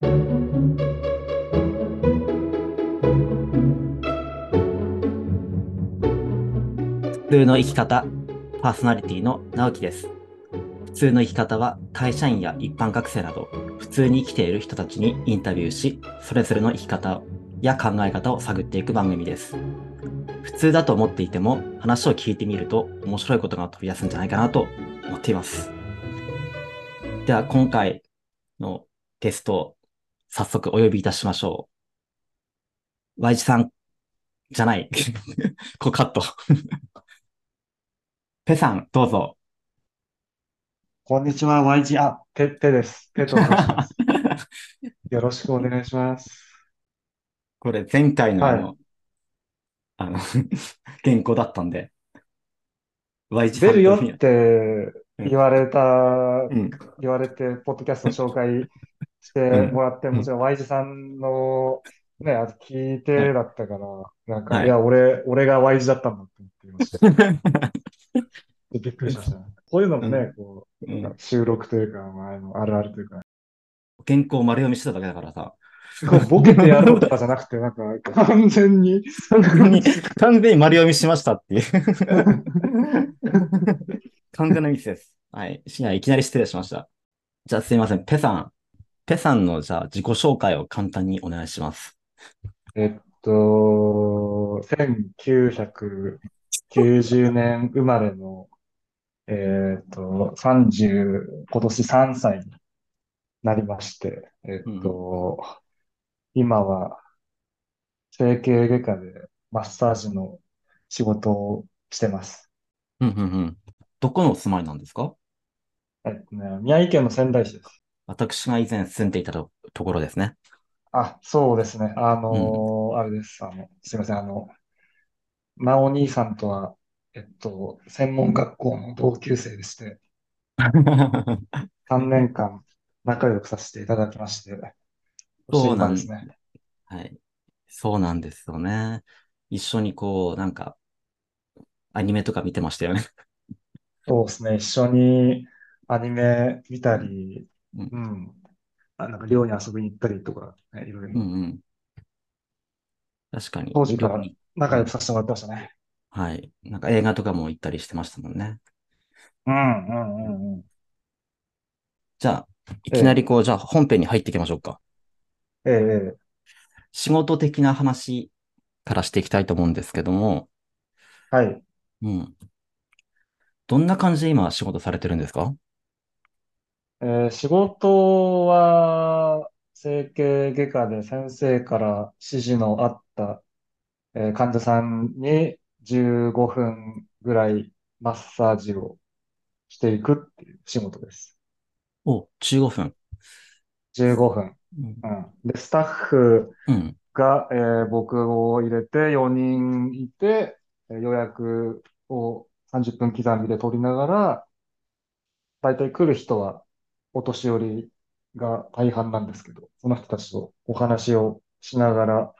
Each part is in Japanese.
普通の生き方、パーソナリティの直樹です。普通の生き方は会社員や一般学生など普通に生きている人たちにインタビューし、それぞれの生き方や考え方を探っていく番組です。普通だと思っていても話を聞いてみると面白いことが飛び出すんじゃないかなと思っています。では今回のゲスト早速お呼びいたしましょう。Y 字さんじゃない。こうカット。ペさん、どうぞ。こんにちは、YG、あ、て、てです。てと申します。よろしくお願いします。これ前回のあはいの、あの、原稿だったんで、Y 字出るよとって言われた、うん、言われて、ポッドキャスト紹介してもらって、うんもちろん YG さんの、ね、あ聞いてだったから、なんか、はいいや、俺、俺が YG だったんだって思っていました。びっくりしましたね。こういうのもね、こう、うん収録というか、まああの、あるあるというか、原稿丸読みしてただけだからさ、ボケてやろうとかじゃなくて、なんか、完全に、完全に、完全に丸読みしましたっていう。完全なミスです。はい。いやいきなり失礼しました。じゃあすいません。ペさん。ペさんのじゃあ自己紹介を簡単にお願いします。えっと、1990年生まれの、えっと、30、今年3歳になりまして、えっと、今は整形外科でマッサージの仕事をしてます。うんうんうん。どこのお住まいなんですか？えっとね、宮城県の仙台市です。私が以前住んでいたとところですね。あ、そうですね。あのあれです。あの、すいません。あの、まお兄さんとは、えっと、専門学校の同級生でして、3年間仲良くさせていただきまして、そうなん今ですね。はい。そうなんですよね。一緒にこう、なんか、アニメとか見てましたよね。そうですね。一緒にアニメ見たり、うんうん。あ、なんか寮に遊びに行ったりとか、ね、いろいろうんうん。確かに。当時から仲良くさせてもらってましたね。はい。なんか映画とかも行ったりしてましたもんね。うん、うん、うん、うん。じゃあ、いきなりこう、じゃあ本編に入っていきましょうか。ええ、ええ。仕事的な話からしていきたいと思うんですけども、はい。うん。どんな感じで今仕事されてるんですか？えー仕事は、整形外科で先生から指示のあった、えー患者さんに15分ぐらいマッサージをしていくっていう仕事です。お、15分。15分。うん。うん。で、スタッフうん。が、えー僕を入れて4人いて、えー予約を30分刻みで取りながら、大体来る人はお年寄りが大半なんですけど、その人たちとお話をしながら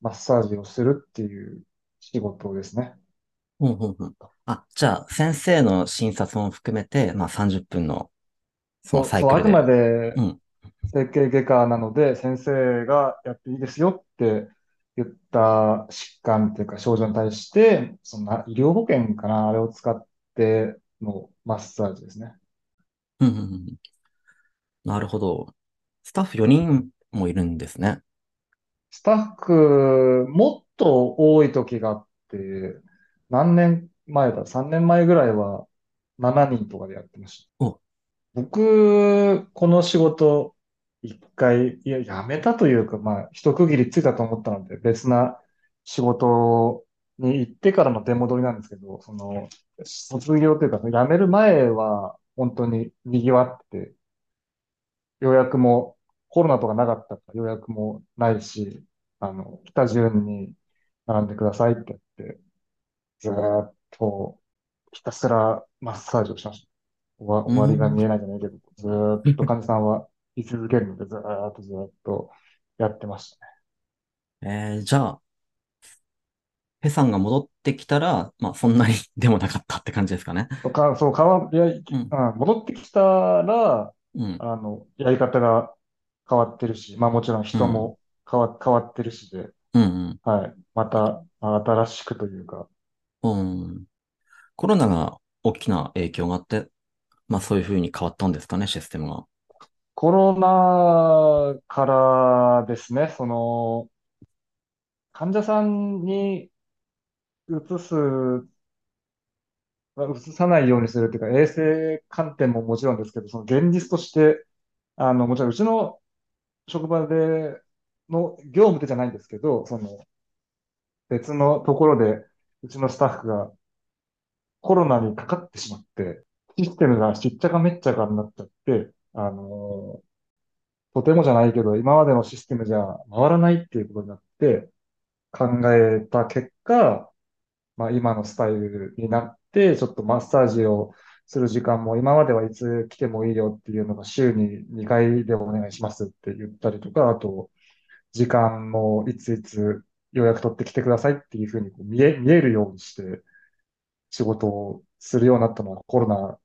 マッサージをするっていう仕事ですね。ほうほうほうあ、じゃあ、先生の診察も含めて、まあ30分の、そのサイクルで。あくまでうん。整形外科なので、先生がやっていいですよって言った疾患というか症状に対して、そんな医療保険かな、あれを使ってのマッサージですね。うんうんうんなるほど。スタッフ4人もいるんですね。スタッフ、もっと多い時があって、何年前だ ?3 年前ぐらいは7人とかでやってました。お僕、この仕事、一回、いや、辞めたというか、まあ、一区切りついたと思ったので、別な仕事に行ってからの出戻りなんですけど、その、卒業というか、辞める前は、本当に賑わってて、予約も、コロナとかなかったから予約もないし、あの、来た順に並んでくださいって言って、ずーっと、ひたすらマッサージをしました。終わ終わりが見えないじゃないけど、ずーっと患者さんは居続けるので、ずーっとずーっとやってましたね。えー、じゃあ、ペさんが戻ってきたら、まあそんなにでもなかったって感じですかね。そうか、そう、かわ、いや、うん。うん、戻ってきたら、うん。あの、やり方が変わってるし、まあもちろんうん。人も変わ、変わってるしで、うんはい。また、まあ新しくというか、うん。うん。コロナが大きな影響があって、まあそういうふうに変わったんですかね、システムが。コロナからですね、その、患者さんに移す、移さないようにするっていうか、衛生観点ももちろんですけど、その現実として、あの、もちろんうちの職場での業務でじゃないんですけど、その別のところでうちのスタッフがコロナにかかってしまって、システムがしっちゃかめっちゃかになっちゃって、あのとてもじゃないけど、今までのシステムじゃ回らないっていうことになって考えた結果、まあ今のスタイルになって、ちょっとマッサージをする時間も今まではいつ来てもいいよっていうのが週に2回でお願いしますって言ったりとか、あと、時間もいついつ予約取ってきてくださいっていうふうにこう見え、見えるようにして仕事をするようになったのはコロナ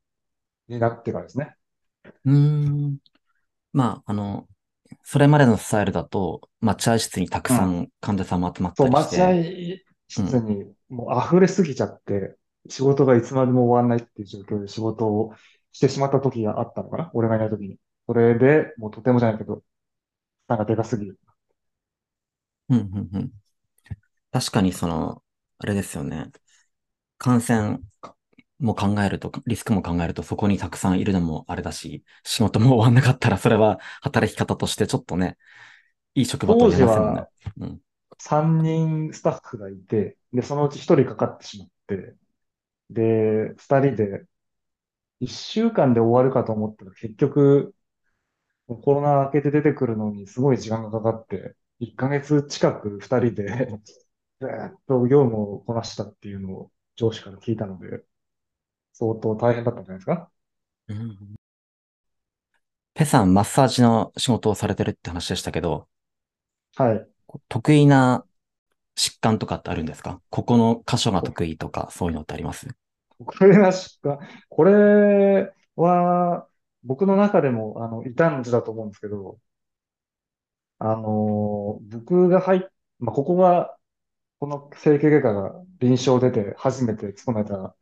になってからですね。うーん。まあ、あの、それまでのスタイルだと、待合室にたくうん。さん患者さんも集まったそう、りして、待合うん。室にもう溢れすぎちゃって、仕事がいつまでも終わらないっていう状況で仕事をしてしまった時があったのかな？俺がいない時に。それで、もうとてもじゃないけど、負担がでかすぎる。うん、うん、うん。確かにその、あれですよね。感染も考えると、リスクも考えると、そこにたくさんいるのもあれだし、仕事も終わんなかったら、それは働き方としてちょっとね、いい職場と当言えませんもんね。うん。3人スタッフがいて、で、そのうち1人かかってしまって、で、2人で1週間で終わるかと思ったら結局コロナ明けて出てくるのにすごい時間がかかって、1ヶ月近く2人で ずーっと業務をこなしたっていうのを上司から聞いたので、相当大変だったんじゃないですか？うんペさん、マッサージの仕事をされてるって話でしたけど、はい。得意な疾患とかってあるんですか？ここの箇所が得意とか、そういうのってあります？これがしか、これは僕の中でもあの異端児だと思うんですけど、あの、僕が入っ、まあ、ここが、この整形外科が臨床出て初めて勤めた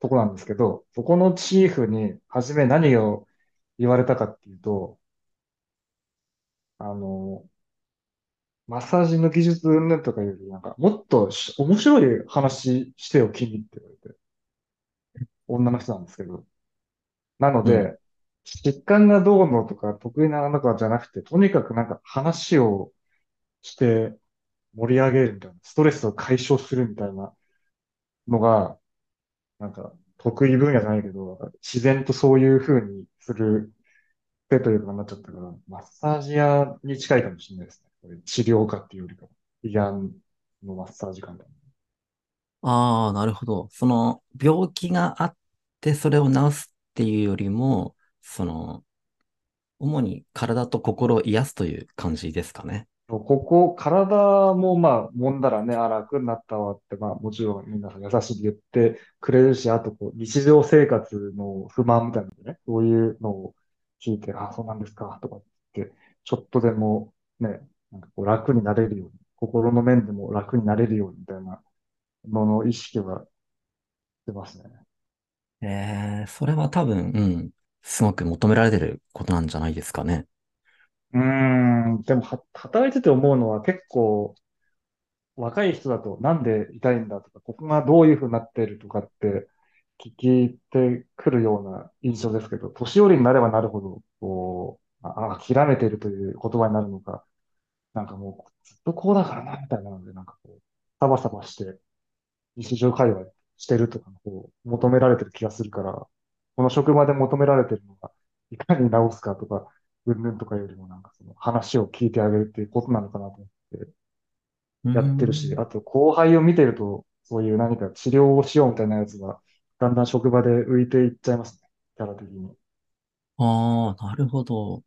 とこなんですけど、そこのチーフに初め何を言われたかっていうと、あの、マッサージの技術云々とかより、なんか、もっとし面白い話してよ、君って言われて。女の人なんですけど。なのうん。で、疾患がどうのとか得意なのかじゃなくて、とにかくなんか話をして盛り上げるみたいな、ストレスを解消するみたいなのが、なんか得意分野じゃないけど、自然とそういう風にする手というかなっちゃったから、マッサージ屋に近いかもしれないですね。治療家っていうよりかは。胃がんのマッサージ官みたいああ、なるほど。その、病気があって、それを治すっていうよりも、その、主に体と心を癒すという感じですかね。ここ、体もまあ、揉んだらね、あ、楽になったわって、まあ、もちろん皆さん優しく言ってくれるし、あとこう、日常生活の不満みたいなのね、そういうのを聞いて、あ、そうなんですか、とか言って、ちょっとでもね、なんかこう楽になれるように、心の面でも楽になれるようにみたいなのの意識は出ますね。えー、それは多分、うん、すごく求められてることなんじゃないですかね。うーん、でもは、働いてて思うのは結構、若い人だとなんで痛いんだとか、ここがどういうふうになっているとかって聞いてくるような印象ですけど、年寄りになればなるほど、こう、あ、諦めているという言葉になるのか、なんかもうずっとこうだからな、みたいなので、なんかこう、サバサバして日常会話してるとかのこう求められてる気がするから、この職場で求められてるのが、いかに直すかとか、うんぬんとかよりもなんかその話を聞いてあげるっていうことなのかなと思ってやってるし、ん。あと後輩を見てると、そういう何か治療をしようみたいなやつが、だんだん職場で浮いていっちゃいますね。キャラ的に。ああ、なるほど。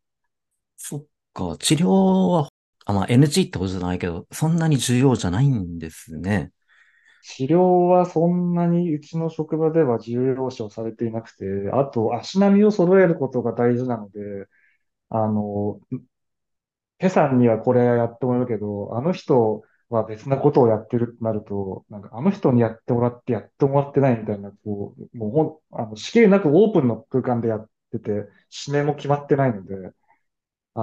そっか。治療は、あ、まあ NG ってことじゃないけど、そんなに重要じゃないんですね。治療はそんなにうちの職場では重要視をされていなくて、あと足並みを揃えることが大事なので、あの、ペさんにはこれやってもらうけど、あの人は別なことをやってるってなると、なんかあの人にやってもらってやってもらってないみたいな、こう、もうほん、あの、死刑なくオープンの空間でやってて、指名も決まってないので、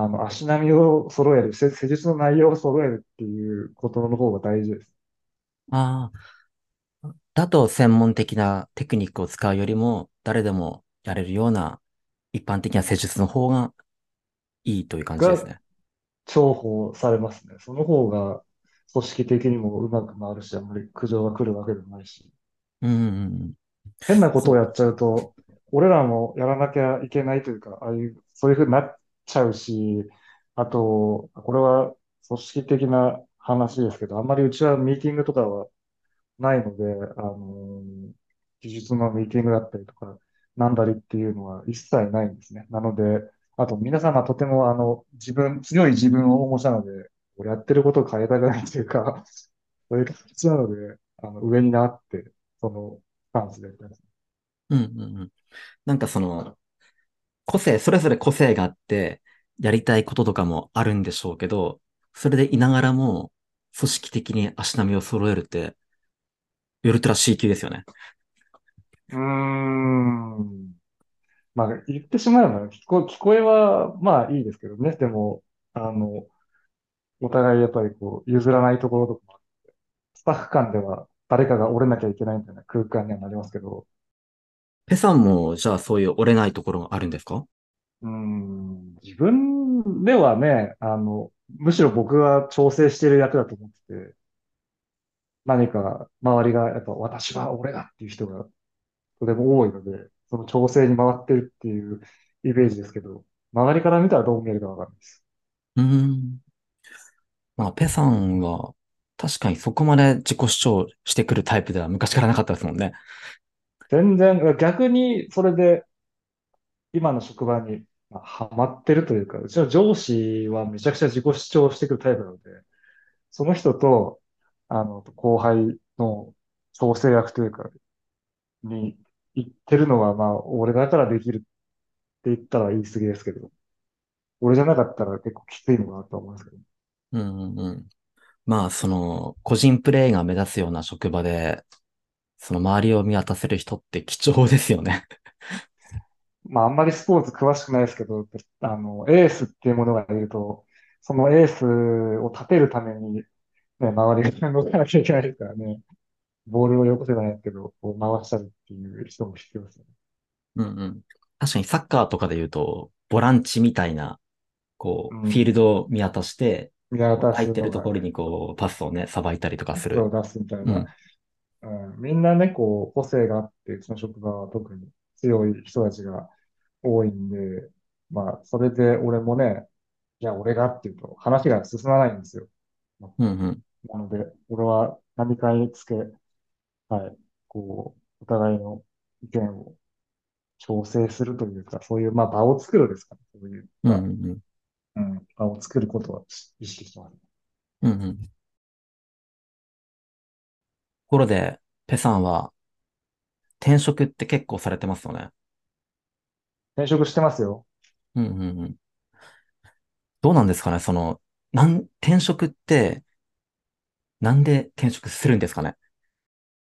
あの、足並みを揃える、施施術の内容を揃えるっていうことの方が大事です。ああ、だと専門的なテクニックを使うよりも、誰でもやれるような一般的な施術の方がいいという感じですがね。重宝されますね。その方が組織的にもうまく回るし、あんまり苦情が来るわけでもないし。うんうんうん。変なことをそやっちゃうと、俺らもやらなきゃいけないというか、ああいう、そういうふうになっちゃうし、あと、これは組織的な話ですけど、あんまりうちはミーティングとかはないので、あの、技術のミーティングだったりとか、なんだりっていうのは一切ないんですね。なので、あと皆様とてもあの、自分、強い自分をお持ちなので、やってることを変えたくないというか、そういう形なので、あの、上になって、その、スタンスでやってます。うんうんうん。なんかその、個性、それぞれ個性があって、やりたいこととかもあるんでしょうけど、それでいながらも、組織的に足並みを揃えるって、ウルトラ C 級ですよね。うーん。まあ、言ってしまえば、聞こ、聞こえは、まあいいですけどね。でも、あの、お互いやっぱりこう、譲らないところとか、スタッフ間では誰かが折れなきゃいけないみたいな空間にはなりますけど、ペさんも、じゃあそういう折れないところがあるんですか？うーん、自分ではね、あの、むしろ僕は調整してる役だと思ってて、何か周りが、やっぱ私は俺だっていう人がとても多いので、その調整に回ってるっていうイメージですけど、周りから見たらどう見えるかわかんないです。うーん。まあ、ペさんは、確かにそこまで自己主張してくるタイプでは昔からなかったですもんね。全然、逆にそれで今の職場にまあハマってるというか、うちの上司はめちゃくちゃ自己主張してくるタイプなので、その人と、あの、後輩の調整役というか、に行ってるのは、まあ、俺だからできるって言ったら言い過ぎですけど、俺じゃなかったら結構きついのかなと思うんですけど。うんうんうん。まあ、その、個人プレイが目立つような職場で、その周りを見渡せる人って貴重ですよね。まあ、あんまりスポーツ詳しくないですけど、あの、エースっていうものがいると、そのエースを立てるために、ね、周りが動かなきゃいけないですからね。ボールをよこせないけど、こう回したりっていう人も必要ですよね。うんうん。確かにサッカーとかで言うと、ボランチみたいな、こう、フィーうん。ルドを見渡して、見渡空いてるところにこう、パスをね、さばいたりとかする。手を出すみたいな。うん。うん、みんなね、こう、個性があって、うちの職場は特に強い人たちが多いんで、まあ、それで俺もね、いや、俺がっていうと話が進まないんですよ。うんうん。なので、俺は何かにつけ、はい、こう、お互いの意見を調整するというか、そういう、まあ、場を作るですかね。そういっうんうた、んうん。うん、場を作ることは意識してます。うんうん。ところで、ペさんは転職って結構されてますよね？転職してますよ。うんうんうん。どうなんですかね？その、なん、転職ってなんで転職するんですかね？